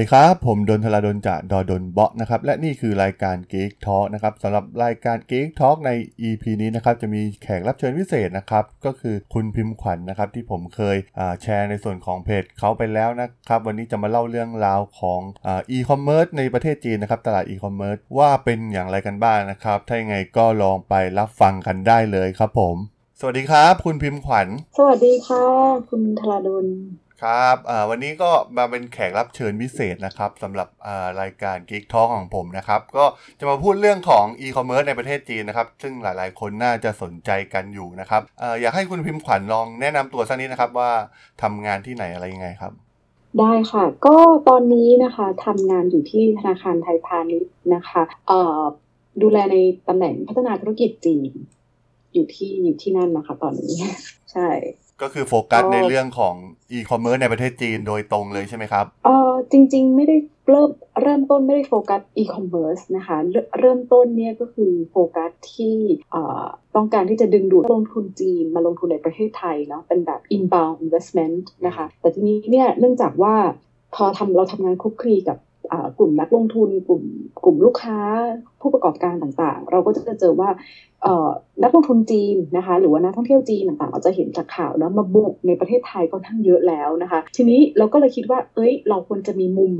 สวัสดีครับ ผมดนทลาดนจากดอดนเบาะนะครับ และนี่คือรายการ Geek Talk นะครับสำหรับรายการ Geek Talk ใน EP นี้นะครับ จะมีแขกรับเชิญพิเศษนะครับ ก็คือคุณพิมพ์ขวัญนะครับ ที่ผมเคยแชร์ในส่วนของเพจเขาไปแล้วนะครับ วันนี้จะมาเล่าเรื่องราวของอีคอมเมิร์ซในประเทศจีนนะครับ ตลาดอีคอมเมิร์ซว่าเป็นอย่างไรกันบ้างนะครับ ถ้ายังไงก็ลองไปรับฟังกันได้เลยครับผม สวัสดีครับ คุณพิมพ์ขวัญ สวัสดีค่ะ คุณธราดล ครับวันนี้ก็มาเป็นแขกรับเชิญพิเศษนะครับสำหรับรายการ Geek Talk ของผมนะครับ ก็จะมาพูดเรื่องของ e-commerce ในประเทศจีนนะครับ ซึ่งหลายๆคนน่าจะสนใจกันอยู่นะครับออยากให้คุณพิมพ์ขวัญลองแนะนำตัวสักนิดนะครับว่าทำงานที่ไหนอะไรยังไงครับ ได้ค่ะ ก็ตอนนี้นะคะทำงานอยู่ที่ธนาคารไทยพาณิชย์นะคะดูแลในตำแหน่งพัฒนาธุรกิจจีน อยู่ที่อยู่ที่นั่นนะคะ ตอนนี้ ใช่ ก็คือโฟกัสในเรื่องของอีคอมเมิร์ซในประเทศจีนโดยตรงเลยใช่ไหมครับเออจริง ๆ ไม่ได้เริ่มเริ่มต้นไม่ได้โฟกัสอีคอมเมิร์ซนะคะเริ่มต้นเนี่ยก็คือโฟกัสที่ต้องการที่จะดึงดูดลงทุนจีนมาลงทุนในประเทศไทยเนาะเป็นแบบ inbound investment นะคะแต่ทีนี้เนี่ยเนื่องจากว่าพอทำเราทำงานคลุกคลีกับกลุ่มนักลงทุนกลุ่มกลุ่มลูกค้าผู้ประกอบการต่างๆ เราก็จะเจอว่า นักลงทุนจีนนะคะหรือว่านักท่องเที่ยวจีนต่างๆเราจะเห็นจากข่าวแล้วมาบุกในประเทศไทยก็ทั้งเยอะแล้วนะคะ ทีนี้เราก็เลยคิดว่า เอ้ย เราควรจะมีมุม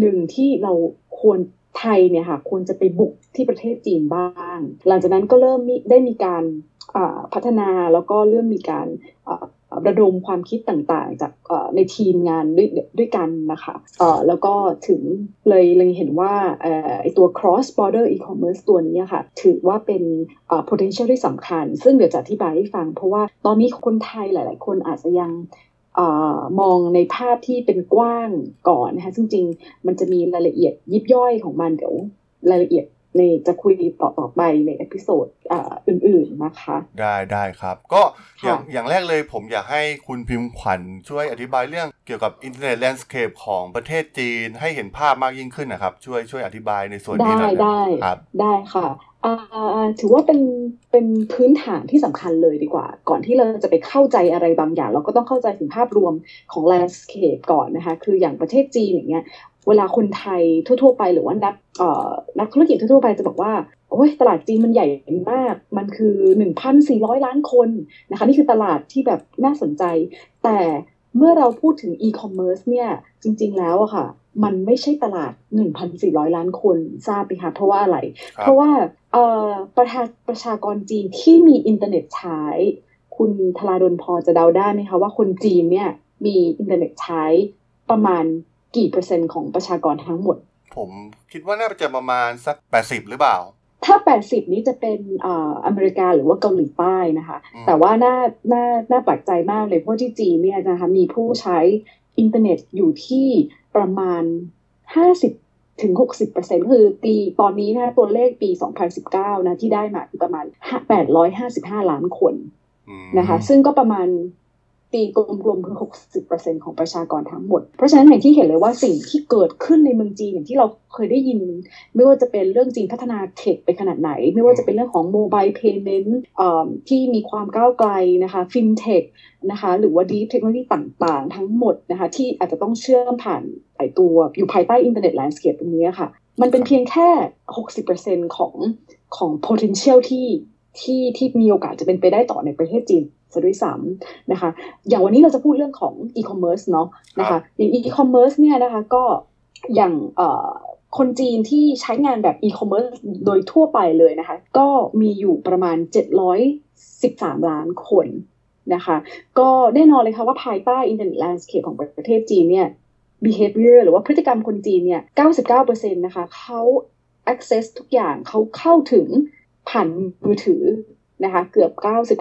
หนึ่งที่เราควรไทยเนี่ยค่ะควรจะไปบุกที่ประเทศจีนบ้าง หลังจากนั้นก็เริ่มได้มีการพัฒนาแล้วก็เริ่มมีการ ระดมความคิดต่างๆ จากในทีมงานด้วยด้วยกันนะคะแล้วก็ถึงเลยเลยเห็นว่าไอตัว cross border e-commerce ตัวนี้ค่ะ ถือว่าเป็น potential ที่สำคัญ ซึ่งเดี๋ยวจะอธิบายให้ฟัง เพราะว่าตอนนี้คนไทยหลาย ๆ คนอาจจะยังมองในภาพที่เป็นกว้างก่อนนะคะ ซึ่งจริงมันจะมีรายละเอียดยิบย่อยของมันเดี๋ยวรายละเอียด ในจะคุยต่อต่อไปในเอพิโซดอื่นๆนะคะ ได้ได้ครับ ก็อย่างอย่างแรกเลยผมอยากให้คุณพิมพ์ขวัญช่วยอธิบายเรื่องเกี่ยวกับอินเทอร์เน็ต landscape ของประเทศจีนให้เห็นภาพมากยิ่งขึ้นนะครับ ช่วยช่วยอธิบายในส่วนนี้หน่อยได้ครับได้ค่ะถือว่าเป็นเป็นพื้นฐานที่สำคัญเลยดีกว่า ก่อนที่เราจะไปเข้าใจอะไรบางอย่าง เราก็ต้องเข้าใจถึงภาพรวมของ landscape ก่อนนะคะ คืออย่างประเทศจีนอย่างเงี้ยเวลาคนไทยทั่ว ๆ ไปหรือว่านักนักธุรกิจทั่วๆไปจะบอกว่าโอ้ยตลาดจีนมันใหญ่มาก มันคือ 1,400 ล้านคนนะคะ นี่คือตลาดที่แบบน่าสนใจ แต่เมื่อเราพูดถึงอีคอมเมิร์ซเนี่ย จริง ๆ แล้วอะค่ะ มันไม่ใช่ตลาด 1,400 ล้านคนทราบไหมคะเพราะว่าอะไร เพราะว่าประชาประชากรจีนที่มีอินเทอร์เน็ตใช้ คุณธราดลพอจะเดาได้ไหมคะว่าคนจีนเนี่ยมีอินเทอร์เน็ตใช้ประมาณ กี่เปอร์เซ็นต์ของประชากรทั้งหมด ผมคิดว่าน่าจะประมาณสัก 80 หรือเปล่า ถ้า 80 นี้จะเป็นอ่าอเมริกาหรือว่าเกาหลีใต้นะคะ แต่ว่าน่าน่าน่าปักใจมากเลยเพราะที่จีนเนี่ยนะคะมีผู้ใช้อินเทอร์เน็ตอยู่ที่ประมาณ 50ถึง60เปอร์เซ็นคือปีตอนนี้นะตัวเลขปี 2019 นะที่ได้มาคือประมาณ 855 ล้านคนนะคะ ซึ่งก็ประมาณ ตีกลมๆคือ 60%ของประชากรทั้งหมด เพราะฉะนั้นอย่างที่เห็นเลยว่าสิ่งที่เกิดขึ้นในเมืองจีนอย่างที่เราเคยได้ยิน ไม่ว่าจะเป็นเรื่องจีนพัฒนา tech ไปขนาดไหน ไม่ว่าจะเป็นเรื่องของ mobile payment ที่มีความก้าวไกลนะคะฟินเทคนะคะหรือว่าดีเทคโนโลยีต่างๆ ทั้งหมดนะคะที่อาจจะต้องเชื่อมผ่านไอตัวอยู่ภายใต้ internet landscape ตรงนี้ค่ะ มันเป็นเพียงแค่ 60%ของของ potential ที่ที่ที่มีโอกาสจะเป็นไปได้ต่อในประเทศจีน ซะด้วยซ้ำนะคะ อย่างวันนี้เราจะพูดเรื่องของอีคอมเมิร์ซเนาะนะคะอย่างอีคอมเมิร์ซเนี่ยนะคะก็อย่างคนจีนที่ใช้งานแบบอีคอมเมิร์ซโดยทั่วไปเลยนะคะ ก็มีอยู่ประมาณ 713 ล้านคนนะคะ ก็แน่นอนเลยค่ะว่าภายใต้ internet landscape ของประเทศจีนเนี่ย behavior หรือว่าพฤติกรรมคนจีนเนี่ย 99%นะคะเขา access ทุกอย่างเขาเข้าถึงผ่านมือถือ นะคะเกือบ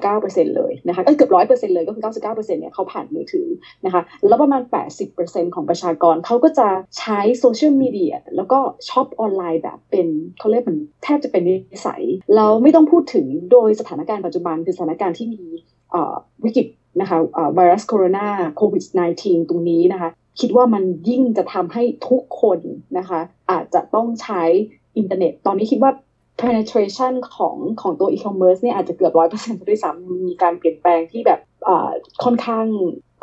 99%เลยนะคะเกือบ 100%เลยก็คือ 99%เนี่ยเขาผ่านมือถือนะคะแล้วประมาณ 80%ของประชากรเขาก็จะใช้โซเชียลมีเดียแล้วก็ช็อปออนไลน์แบบเป็นเขาเรียกมันแทบจะเป็นนิสัย เราไม่ต้องพูดถึงโดยสถานการณ์ปัจจุบันคือสถานการณ์ที่มีวิกฤตนะคะไวรัสโคโรนาโควิด -19 ตรงนี้นะคะ คิดว่ามันยิ่งจะทำให้ทุกคนนะคะ อาจจะต้องใช้อินเทอร์เน็ต ตอนนี้คิดว่า penetration ของของตัว e-commerce เนี่ยอาจจะเกือบร้อยเปอร์เซ็นต์ด้วยซ้ำมีการเปลี่ยนแปลงที่แบบค่อนข้าง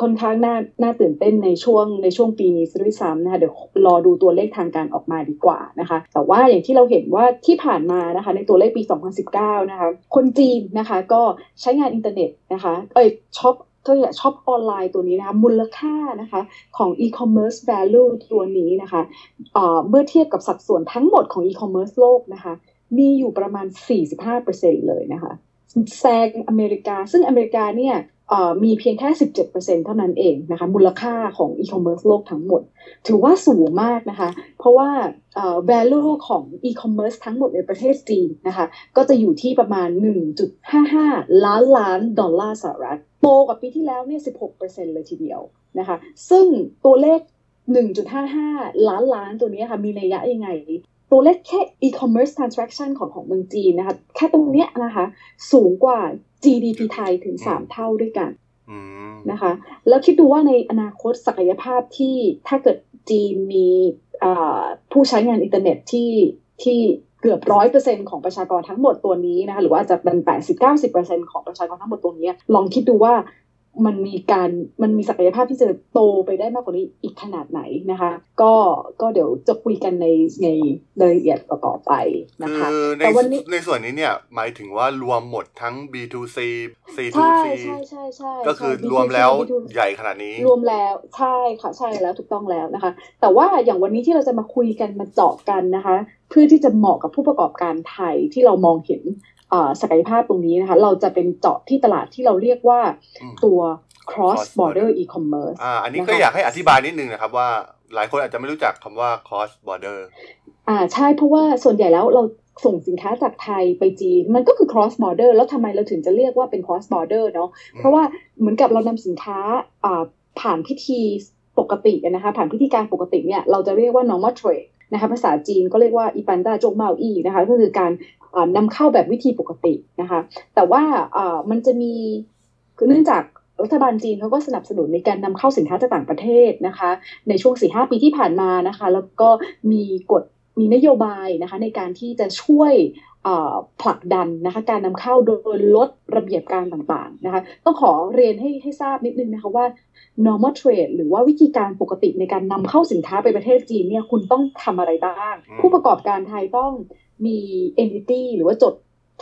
ค่อนข้างน่าน่าตื่นเต้นในช่วงในช่วงปีนี้ซะด้วยซ้ำนะคะเดี๋ยวรอดูตัวเลขทางการออกมาดีกว่านะคะ แต่ว่าอย่างที่เราเห็นว่าที่ผ่านมานะคะ ในตัวเลขปี 2019 นะคะ คนจีนนะคะก็ใช้งานอินเทอร์เน็ตนะคะ เอ้ยช็อปก็อยาช็อปออนไลน์ตัวนี้นะคะมูลค่านะคะของ e-commerce value ตัวนี้นะคะเมื่อเทียบกับสัดส่วนทั้งหมดของ e-commerce โลกนะคะ มีอยู่ประมาณ 45%เลยนะคะแซงอเมริกา ซึ่งอเมริกาเนี่ยมีเพียงแค่ 17%เท่านั้นเองนะคะมูลค่าของ e-commerce โลกทั้งหมด ถือว่าสูงมากนะคะ เพราะว่า value ของ e-commerce ทั้งหมดในประเทศจีนนะคะ ก็จะอยู่ที่ประมาณ 1.55 ล้านล้านดอลลาร์สหรัฐโตกว่าปีที่แล้วเนี่ย 16%เลยทีเดียวนะคะ ซึ่งตัวเลข 1.55 ล้านล้านตัวนี้ค่ะมีนัยยะยังไง ตัวเลขแค่ e-commerce transaction ของของเมืองจีนนะคะ แค่ตรงเนี้ยนะคะ สูงกว่า GDP ไทยถึง 3 เท่าด้วยกันนะคะ แล้วคิดดูว่าในอนาคตศักยภาพที่ถ้าเกิดจีนมีผู้ใช้งานอินเทอร์เน็ตที่ที่เกือบร้อยเปอร์เซ็นของประชากรทั้งหมดตัวนี้นะคะหรือว่าจะเป็นแปดสิบเก้าสิบเปอร์เซ็นของประชากรทั้งหมดตัวนี้ ลองคิดดูว่า มันมีการมันมีศักยภาพที่จะโตไปได้มากกว่านี้อีกขนาดไหนนะคะ ก็ก็เดี๋ยวจะคุยกันในในรายละเอียดต่อไปนะคะแต่วันนี้ในส่วนนี้เนี่ยหมายถึงว่ารวมหมดทั้ง B2C C2C ใช่ใช่ใช่ใช่ก็คือรวมแล้วใหญ่ขนาดนี้ รวมแล้วใช่ค่ะใช่แล้วถูกต้องแล้วนะคะ แต่ว่าอย่างวันนี้ที่เราจะมาคุยกันมาเจาะกันนะคะ เพื่อที่จะเหมาะกับผู้ประกอบการไทยที่เรามองเห็น ศักยภาพตรงนี้นะคะ เราจะเป็นเจาะที่ตลาดที่เราเรียกว่าตัว cross border e-commerce อ่าอันนี้ก็อยากให้อธิบายนิดนึงนะครับว่าหลายคนอาจจะไม่รู้จักคำว่า cross border อ่าใช่เพราะว่าส่วนใหญ่แล้วเราส่งสินค้าจากไทยไปจีน มันก็คือ cross border แล้วทำไมเราถึงจะเรียกว่าเป็น cross border เนาะเพราะว่าเหมือนกับเรานำสินค้าอ่าผ่านพิธีปกตินะคะผ่านพิธีการปกติเนี่ยเราจะเรียกว่า normal trade นะคะภาษาจีนก็เรียกว่าอีปันดาจงเมาอีนะคะก็คือการนำเข้าแบบวิธีปกตินะคะแต่ว่ามันจะมีคือเนื่องจากรัฐบาลจีนเขาก็สนับสนุนในการนำเข้าสินค้าจากต่างประเทศนะคะ ในช่วง4หปีที่ผ่านมานะคะ แล้วก็มีกฎมีนโยบายนะคะในการที่จะช่วย ผลักดันนะคะการนำเข้าโดยลดระเบียบการต่างๆนะคะต้องขอเรียนให้ให้ทราบนิดนึงนะคะว่า normal trade หรือว่าวิธีการปกติในการนำเข้าสินค้าไปประเทศจีนเนี่ยคุณต้องทำอะไรบ้าง ผู้ประกอบการไทยต้องมี entity หรือว่าจด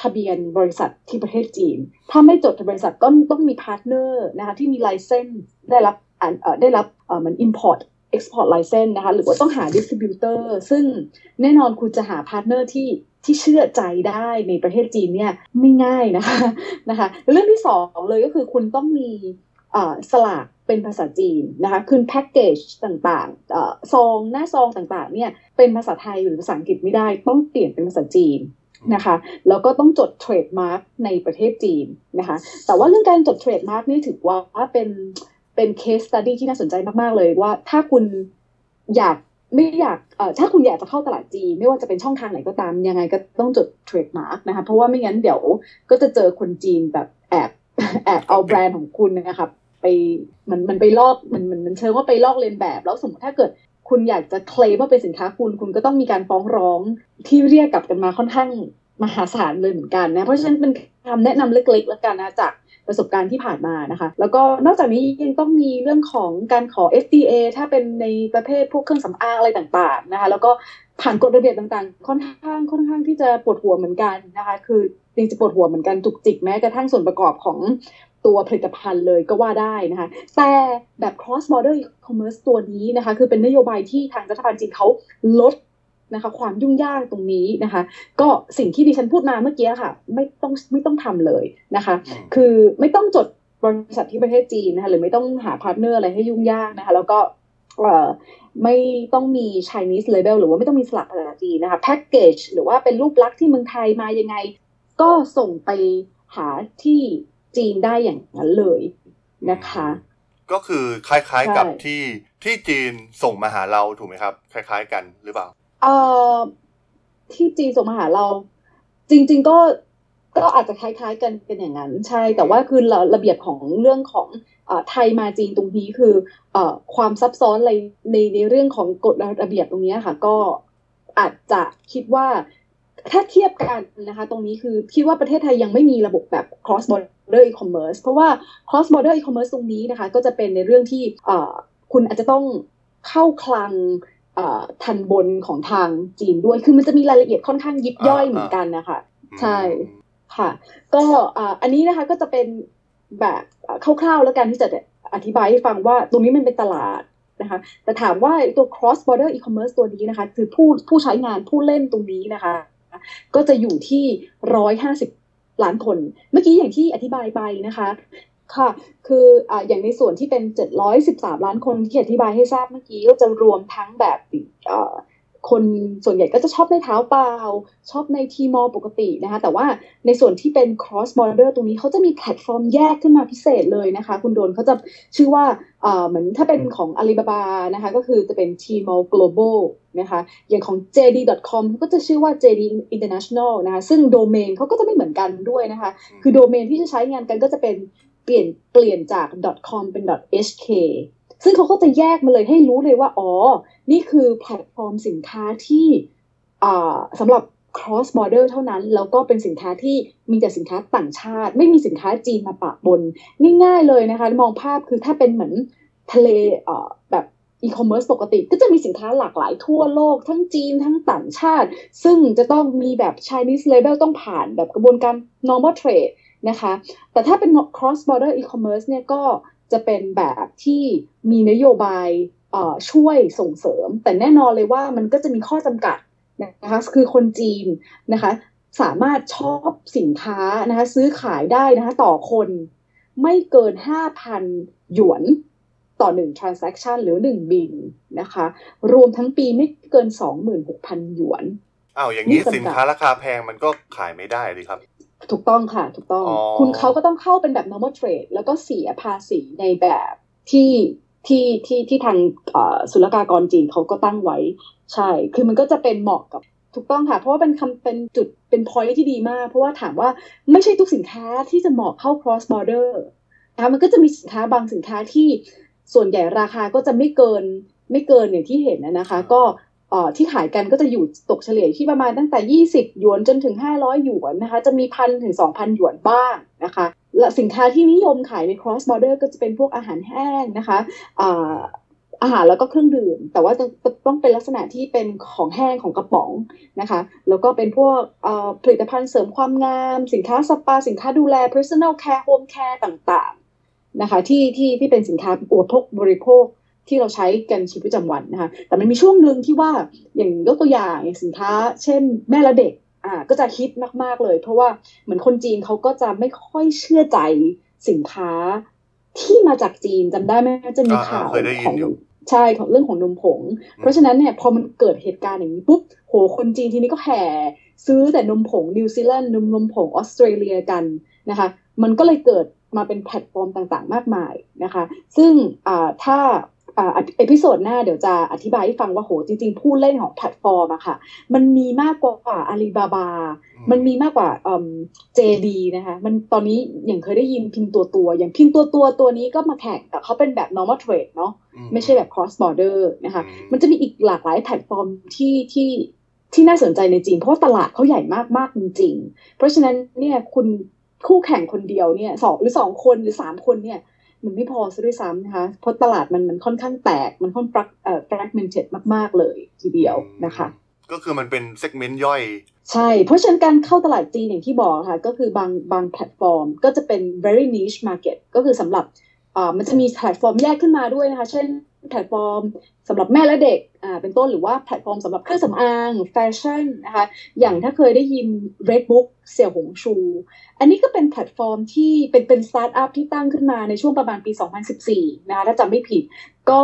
ทะเบียนบริษัทที่ประเทศจีน ถ้าไม่จดทะเบียนบริษัทก็ต้องมี partner นะคะที่มี license ได้รับได้รับเหมือน import export license นะคะหรือว่าต้องหา distributor ซึ่งแน่นอนคุณจะหา partner ที่ ที่เชื่อใจได้ในประเทศจีนเนี่ยไม่ง่ายนะคะนะคะเรื่องที่สองเลยก็คือคุณต้องมีฉลากเป็นภาษาจีนนะคะคือแพ็กเกจต่างๆซองหน้าซองต่างๆเนี่ยเป็นภาษาไทยหรือภาษาอังกฤษไม่ได้ ต้องเปลี่ยนเป็นภาษาจีนนะคะแล้วก็ต้องจด trademark ในประเทศจีนนะคะแต่ว่าเรื่องการจด trademark นี่ถือว่าเป็นเป็น case study ที่น่าสนใจมาก ๆ เลยว่าถ้าคุณอยาก ไม่อยากเอ่อถ้าคุณอยากจะเข้าตลาดจีน ไม่ว่าจะเป็นช่องทางไหนก็ตาม ยังไงก็ต้องจด trademark นะคะ เพราะว่าไม่งั้นเดี๋ยวก็จะเจอคนจีนแบบแอบแอบเอาแบรนด์ของคุณนะครับไปมันมันไปลอกมันมันมันเชิงว่าไปลอกเลียนแบบ แล้วสมมติถ้าเกิดคุณอยากจะเคลมว่าเป็นสินค้าคุณ คุณก็ต้องมีการฟ้องร้องที่เรียกกลับกันมาค่อนข้างมหาศาลเลยเหมือนกันนะ เพราะฉะนั้นเป็นคำแนะนำเล็กๆแล้วกันนะจาก ประสบการณ์ที่ผ่านมานะคะ แล้วก็นอกจากนี้ยังต้องมีเรื่องของการขอ FDA ถ้าเป็นในประเภทพวกเครื่องสำอางอะไรต่างๆนะคะ แล้วก็ผ่านกฎระเบียบต่างๆ ค่อนข้างค่อนข้างที่จะปวดหัวเหมือนกันนะคะ คือจริงจะปวดหัวเหมือนกันจุกจิกแม้กระทั่งส่วนประกอบของตัวผลิตภัณฑ์เลยก็ว่าได้นะคะ แต่แบบ cross border e-commerce ตัวนี้นะคะ คือเป็นนโยบายที่ทางรัฐบาลจีนเขาลด นะคะ ความยุ่งยากตรงนี้นะคะ ก็สิ่งที่ดิฉันพูดมาเมื่อกี้ค่ะ ไม่ต้องไม่ต้องทำเลยนะคะ คือไม่ต้องจดบริษัทที่ประเทศจีนนะคะหรือไม่ต้องหา partner อะไรให้ยุ่งยากนะคะ แล้วก็ไม่ต้องมี Chinese label หรือว่าไม่ต้องมีสลักภาษาจีนนะคะแพ็กเกจหรือว่าเป็นรูปลักษณ์ที่เมืองไทยมายังไง ก็ส่งไปหาที่จีนได้อย่างนั้นเลยนะคะ ก็คือคล้ายๆกับใช่ที่ที่จีนส่งมาหาเราถูกไหมครับ คล้าย ๆ กันหรือเปล่า เอ่อที่จีนส่งมาหาเรา จริง ๆ ก็ก็อาจจะคล้ายๆกันเป็นอย่างนั้น ใช่ แต่ว่าคือระระเบียบของเรื่องของอไทยมาจีนตรงนี้คือเอความซับซ้อนอะไรในในเรื่องของกฎระเบียบตรงนี้ค่ะ ก็อาจจะคิดว่าถ้าเทียบกันนะคะ ตรงนี้คือคิดว่าประเทศไทยยังไม่มีระบบแบบ cross border e-commerce เพราะว่า cross border e-commerce ตรงนี้นะคะ ก็จะเป็นในเรื่องที่คุณอาจจะต้องเข้าคลัง ทันบนของทางจีนด้วย คือมันจะมีรายละเอียดค่อนข้างยิบย่อยอ่าเหมือนกันนะคะอืมใช่ค่ะ ก็อ่าอันนี้นะคะก็จะเป็นแบบอ่าคร่าวๆแล้วกันที่จะอธิบายให้ฟังว่าตรงนี้มันเป็นตลาดนะคะแต่ถามว่าตัว cross border e-commerce ตัวนี้นะคะ คือผู้ผู้ใช้งานผู้เล่นตรงนี้นะคะ ก็จะอยู่ที่ร้อยห้าสิบล้านคน เมื่อกี้อย่างที่อธิบายไปนะคะ ค่ะ คืออ่าอย่างในส่วนที่เป็น 713 ล้านคนที่อธิบายให้ทราบเมื่อกี้ก็จะรวมทั้งแบบเอ่อคนส่วนใหญ่ก็จะชอบใน Taobao ชอบใน Tmall ปกตินะคะ แต่ว่าในส่วนที่เป็น cross border ตรงนี้เขาจะมีแพลตฟอร์มแยกขึ้นมาพิเศษเลยนะคะ คุณโดนเขาจะชื่อว่าเอ่อเหมือนถ้าเป็นของ Alibaba นะคะ ก็คือจะเป็น Tmall Global นะคะ อย่างของ JD.com เขาก็จะชื่อว่า JD International นะคะ ซึ่งโดเมนเขาก็จะไม่เหมือนกันด้วยนะคะ คือโดเมนที่จะใช้งานกันก็จะเป็น เปลี่ยนเปลี่ยนจาก .com เป็น .hk ซึ่งเขาก็จะแยกมาเลยให้รู้เลยว่า อ๋อ นี่คือแพลตฟอร์มสินค้าที่สำหรับ cross border เท่านั้น แล้วก็เป็นสินค้าที่มีแต่สินค้าต่างชาติ ไม่มีสินค้าจีนมาปะปนง่ายๆเลยนะคะ มองภาพคือถ้าเป็นเหมือนทะเลเแบบอีคอมเมิร์ซปกติก็จะมีสินค้าหลากหลายทั่วโลก ทั้งจีนทั้งต่างชาติ ซึ่งจะต้องมีแบบ Chinese label ต้องผ่านแบบกระบวนการ normal trade นะคะ แต่ถ้าเป็น cross border e-commerce เนี่ยก็จะเป็นแบบที่มีนโยบายเอ่อช่วยส่งเสริม แต่แน่นอนเลยว่ามันก็จะมีข้อจำกัดนะคะคือคนจีนนะคะ สามารถชอบสินค้านะคะซื้อขายได้นะคะต่อคนไม่เกิน 5,000 หยวนต่อหนึ่ง transaction หรือหนึ่งบินนะคะ รวมทั้งปีไม่เกิน 26,000 หยวนอ้าวอย่างนี้นี่จำกัดสินค้าราคาแพงมันก็ขายไม่ได้เลยครับ ถูกต้องค่ะถูกต้องอ๋อคุณเขาก็ต้องเข้าเป็นแบบ normal trade แล้วก็เสียภาษีในแบบที่ที่ที่ที่ทางเอ่อศุลกากรจีนเขาก็ตั้งไว้ใช่ คือมันก็จะเป็นเหมาะกับถูกต้องค่ะ เพราะว่าเป็นคำเป็นจุดเป็น point ที่ดีมาก เพราะว่าถามว่าไม่ใช่ทุกสินค้าที่จะเหมาะเข้า cross border นะคะมันก็จะมีสินค้าบางสินค้าที่ส่วนใหญ่ราคาก็จะไม่เกินไม่เกินอย่างที่เห็นนะนะคะ ก็เอ่อ ที่ขายกันก็จะอยู่ตกเฉลี่ยที่ประมาณตั้งแต่ 20 หยวนจนถึง 500 หยวนนะคะ จะมีพันถึง 2,000 หยวนบ้างนะคะ และสินค้าที่นิยมขายใน cross border ก็จะเป็นพวกอาหารแห้งนะคะอาหารแล้วก็เครื่องดื่ม แต่ว่าต้องต้องเป็นลักษณะที่เป็นของแห้งของกระป๋องนะคะ แล้วก็เป็นพวกผลิตภัณฑ์เสริมความงาม สินค้าสปา สินค้าดูแล personal care home care ต่างๆนะคะที่ที่ที่เป็นสินค้าอุปโภคบริโภค ที่เราใช้กันชีวิตประจำวันนะคะแต่มันมีช่วงหนึ่งที่ว่าอย่างยกตัวอย่างอย่างสินค้า เช่น แม่และเด็กอ่าก็จะฮิตมากๆเลย เพราะว่าเหมือนคนจีนเขาก็จะไม่ค่อยเชื่อใจสินค้าที่มาจากจีนจำได้ไหมจะมีอ่าข่าวเคยได้ยิขนองอยู่ใช่ของเรื่องของนมผง เพราะฉะนั้นเนี่ยพอมันเกิดเหตุการณ์อย่างนี้ปุ๊บโหคนจีนทีนี้ก็แห่ซื้อแต่นมผงนิวซีแลนด์นมนมผงออสเตรเลียกันนะคะมันก็เลยเกิดมาเป็นแพลตฟอร์มต่างๆ มากมายนะคะ ซึ่งอ่าถ้าอ่า episode หน้าเดี๋ยวจะอธิบายให้ฟังว่าโหจริง ๆ ผู้เล่นของแพลตฟอร์มอะค่ะ มันมีมากกว่าอาลีบาบา มันมีมากกว่าเอ่อ JD นะคะ มันตอนนี้อย่างเคยได้ยิน Pinduoduo อย่าง Pinduoduo ตัวนี้ก็มาแข่งแต่เขาเป็นแบบ normal trade เนาะอืไม่ใช่แบบ cross border นะคะอืมมันจะมีอีกหลากหลายแพลตฟอร์มที่ที่ที่น่าสนใจในจีนเพราะว่าตลาดเขาใหญ่มากมากจริง ๆ เพราะฉะนั้นเนี่ยคุณคู่แข่งคนเดียวเนี่ยสองหรือสองคนหรือสามคนเนี่ย มันไม่พอซะด้วยซ้ำนะคะเพราะตลาดมันมันค่อนข้างแตก มันค่อนข้างเอ่อ fragmented มาก ๆ เลยทีเดียวนะคะ ก็คือมันเป็น segment ย่อย ใช่ เพราะฉะนั้นการเข้าตลาดจีนอย่างที่บอกค่ะ ก็คือบางบางแพลตฟอร์ม ก็จะเป็น very niche market ก็คือสำหรับอ่ามันจะมีแพลตฟอร์มแยกขึ้นมาด้วยนะคะ เช่น แพลตฟอร์มสำหรับแม่และเด็กอ่าเป็นต้นหรือว่าแพลตฟอร์มสำหรับเครื่องสำอางแฟชั่นนะคะอย่างถ้าเคยได้ยิน Redbook เสี่ยวหงชู อันนี้ก็เป็นแพลตฟอร์มที่เป็นเป็นสตาร์ทอัพที่ตั้งขึ้นมาในช่วงประมาณปี 2014 นะคะถ้าจำไม่ผิด ก็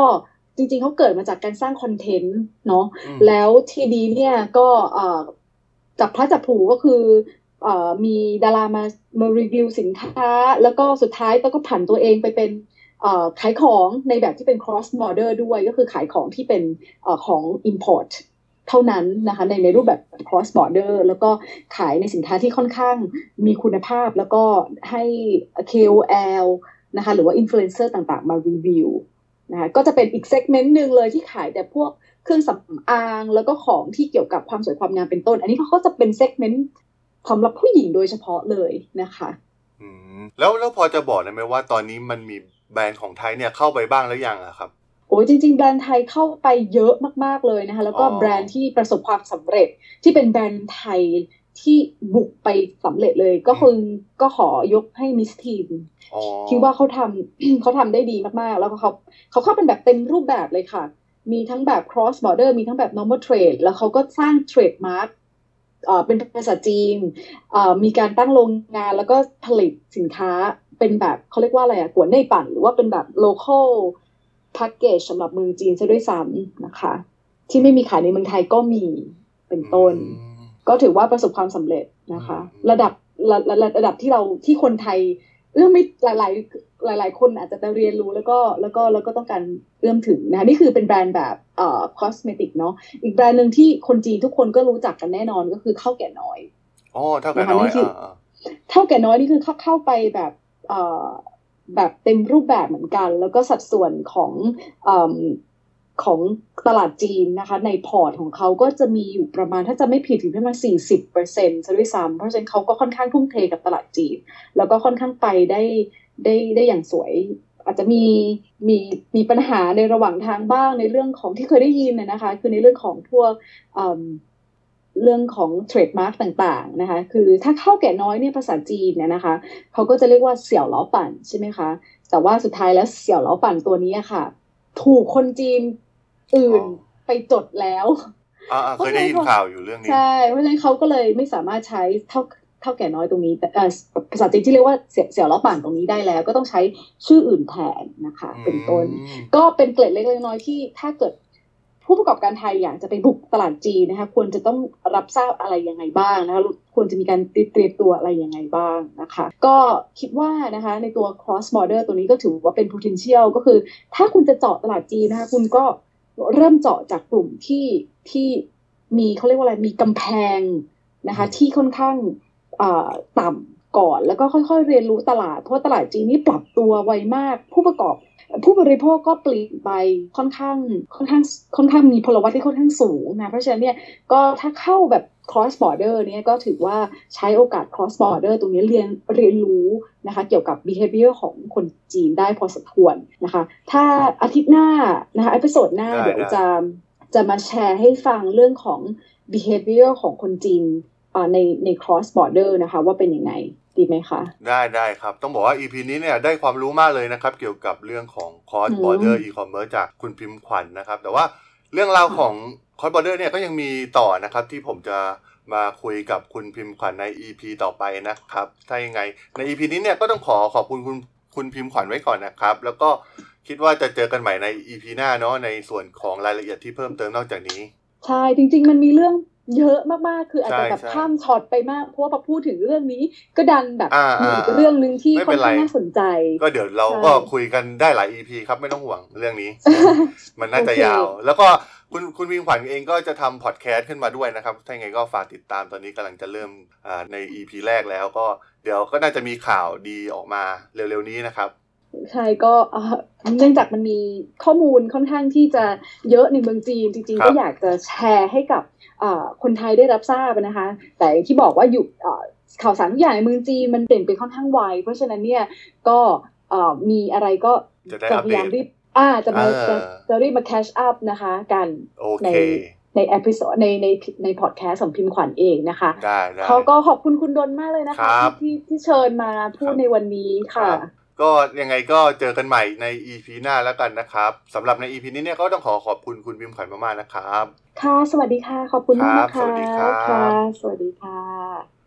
จริงๆเขาเกิดมาจากการสร้างคอนเทนต์เนาะอืมแล้วทีนี้เนี่ยก็เอ่อจับพลัดจับผลูก็คือเอ่อมีดารามามารีวิวสินค้า แล้วก็สุดท้ายต้องก็ผันตัวเองไปเป็นเอ่อ ขายของในแบบที่เป็น cross border ด้วยก็คือขายของที่เป็นอของ import เท่านั้นนะคะในในรูปแบบ cross border แล้วก็ขายในสินค้าที่ค่อนข้างมีคุณภาพ แล้วก็ให้ KOL นะคะหรือว่า influencer ต่างๆ มารีวิวนะคะก็จะเป็นอีก segment หนึ่งเลยที่ขายแต่พวกเครื่องสำอางแล้วก็ของที่เกี่ยวกับความสวยความงามเป็นต้น อันนี้เขาก็จะเป็น segmentสำหรับผู้หญิงโดยเฉพาะเลยนะคะแล้วแล้วพอจะบอกได้ไหมว่าตอนนี้มันมี แบรนด์ของไทยเนี่ยเข้าไปบ้างแล้วยังอะครับโอ้ยจริง ๆ แบรนด์ไทยเข้าไปเยอะมากๆเลยนะคะแล้วก็อ๋อแบรนด์ที่ประสบความสำเร็จที่เป็นแบรนด์ไทยที่บุกไปสำเร็จเลยก็คือก็ขอยกให้มิสทีนอ๋อคิดว่าเขาทำเขาทำได้ดีมากๆ แล้วก็เขาเขาเข้าเป็นแบบเต็มรูปแบบเลยค่ะ มีทั้งแบบ cross border มีทั้งแบบ normal trade แล้วเขาก็สร้าง trademark เอ่อเป็นภาษาจีนเอ่อมีการตั้งโรงงานแล้วก็ผลิตสินค้า เป็นแบบเขาเรียกว่าอะไรอะกัวนในปั่น หรือว่าเป็นแบบ local package สำหรับเมืองจีนซะด้วยซ้ำนะคะ ที่ไม่มีขายในเมืองไทยก็มีเป็นต้นอืมก็ถือว่าประสบความสำเร็จนะคะอืมระดับระระระดับที่เราที่คนไทยเอื้อมไม่หลายหลายหลายหลาย ๆ คนอาจจะไปเรียนรู้แล้วก็แล้วก็แล้วก็ต้องการเอื้อมถึงนะคะนี่คือเป็นแบรนด์แบบเอ่อคอสเมติกเนาะอีกแบรนด์หนึ่งที่คนจีนทุกคนก็รู้จักกันแน่นอนก็คือข้าวแก่น้อยอ๋อเท่ากันน้อยนะคะนี่คืออ่าเท่าแก่น้อยนี่คือเข้าเข้าไปแบบเอ่อ แบบเต็มรูปแบบเหมือนกัน แล้วก็สัดส่วนของอของตลาดจีนนะคะ ในพอร์ตของเขาก็จะมีอยู่ประมาณถ้าจะไม่ผิดถึงประมาณสี่สิบเปอร์เซ็นต์ซะด้วยซ้ำเพราะฉะนั้นเขาก็ค่อนข้างทุ่มเทกับตลาดจีน แล้วก็ค่อนข้างไปได้ได้ได้อย่างสวย อาจจะมีมีมีปัญหาในระหว่างทางบ้างในเรื่องของที่เคยได้ยินนนะคะ คือในเรื่องของพวก เอิ่มเรื่องของเทรดมาร์กต่างๆนะคะ คือถ้าเข้าแก่น้อยเนี่ยภาษาจีนเนี่ยนะคะเขาก็จะเรียกว่าเสี่ยวเหลาปั่นใช่ไหมคะ แต่ว่าสุดท้ายแล้วเสี่ยวเหลาปั่นตัวนี้อะค่ะ ถูกคนจีนอื่นไปจดแล้วอ่าอ่าเคยได้ยินข่าวอยู่เรื่องนี้ ใช่ เพราะฉะนั้นเขาก็เลยไม่สามารถใช้เท่าเท่าแก่น้อยตรงนี้แต่เอ่อภาษาจีนที่เรียกว่าเสี่ยวเสี่ยวล้อป่านตรงนี้ได้แล้ว ก็ต้องใช้ชื่ออื่นแทนนะคะ เป็นต้นอืมก็เป็นเกล็ดเล็กๆน้อยๆที่ถ้าเกิด ผู้ประกอบการไทยอยากจะไปบุกตลาดจีนนะคะควรจะต้องรับทราบอะไรยังไงบ้างนะคะควรจะมีการเตรียมตัวอะไรยังไงบ้างนะคะ ก็คิดว่านะคะในตัว cross border ตัวนี้ก็ถือว่าเป็น potential ก็คือ ถ้าคุณจะเจาะตลาดจีนนะคะคุณก็เริ่มเจาะจากกลุ่มที่ที่มีเขาเรียกว่าอะไรมีกำแพงนะคะที่ค่อนข้างอ่าต่ำก่อนแล้วก็ค่อยๆเรียนรู้ตลาด เพราะว่าตลาดจีนนี่ปรับตัวไวมากผู้ประกอบ ผู้บริโภคก็เปลี่ยนไปค่อนข้างค่อนข้างค่อนข้างมีพลวัตที่ค่อนข้างสูงนะเพราะฉะนั้นเนี่ยก็ถ้าเข้าแบบ cross border เนี่ยก็ถือว่าใช้โอกาส cross border ตรงนี้เรียนเรียนรู้นะคะเกี่ยวกับ behavior ของคนจีนได้พอสมควรนะคะถ้าอาทิตย์หน้านะคะอพิโซดหน้าได้เดี๋ยวได้จะจะมาแชร์ให้ฟังเรื่องของ behavior ของคนจีนอ่าในใน cross border นะคะว่าเป็นยังไง ดีไหมคะ ได้ได้ครับ ต้องบอกว่า EP นี้เนี่ยได้ความรู้มากเลยนะครับ เกี่ยวกับเรื่องของ cross อืม border e-commerce จากคุณพิมพ์ขวัญนะครับ แต่ว่าเรื่องราวของ cross border เนี่ยก็ยังมีต่อนะครับ ที่ผมจะมาคุยกับคุณพิมพ์ขวัญใน EP ต่อไปนะครับ ถ้ายังไงใน EP นี้เนี่ยก็ต้องขอขอบคุณคุณคุณพิมพ์ขวัญไว้ก่อนนะครับ แล้วก็คิดว่าจะเจอกันใหม่ใน EP หน้าเนาะในส่วนของรายละเอียดที่เพิ่มเติมนอกจากนี้ ใช่จริง ๆ มันมีเรื่อง เยอะมากๆ คืออาจจะแบบใช่ใช่ข้ามช็อตไปมาก เพราะว่าพอพูดถึงเรื่องนี้ก็ดันแบบอ่ามีอ่าอีกเรื่องหนึ่งที่ไม่ค่เป็อนนไรข้างน่าสนใจ ก็เดี๋ยวเราใช่ก็คุยกันได้หลาย EP ครับไม่ต้องห่วงเรื่องนี้ มันน่าจะโอเคยาว แล้วก็คุณคุณพิมพ์ขวัญเองก็จะทำพอดแคสต์ขึ้นมาด้วยนะครับ ถ้ายังไงก็ฝากติดตามตอนนี้กำลังจะเริ่มอ่าใน EP แรกแล้วก็เดี๋ยวก็น่าจะมีข่าวดีออกมาเร็วๆนี้นะครับ ใช่ก็เอ่อเนื่องจากมันมีข้อมูลค่อนข้างที่จะเยอะในเมืองจีน จริงครัๆบก็อยากจะแชร์ให้กับเอ่อคนไทยได้รับทราบนะคะ แต่อย่างที่บอกว่าอยู่เอ่อข่าวสารทุกอย่างในเมืองจีนมันเปลี่ยนไปค่อนข้างไวเพราะฉะนั้นเนี่ยก็เอ่อมีอะไรก็จะได้จะอัปพเดยายามตรีบอ่าจะมาเออจะจะรีบมา catch up นะคะกันโอในเคในเอพิโซดในในในพอดแคสต์ของพิมพ์ขวัญเองนะคะได้ได้เขาก็ขอบคุณคุณดนมากเลยนะครัคะบที่ที่ที่เชิญมาพูครัดบในวันนี้ค่ะครับ ก็ยังไงก็เจอกันใหม่ใน EP หน้าแล้วกันนะครับสำหรับใน EP นี้เนี่ยก็ต้องขอขอบคุณคุณพิมพ์ขวัญมากๆนะครับ ค่ะ สวัสดีค่ะ ขอบคุณมากครับนะคะสวัสดีครับค่ะ สวัสดีค่ะ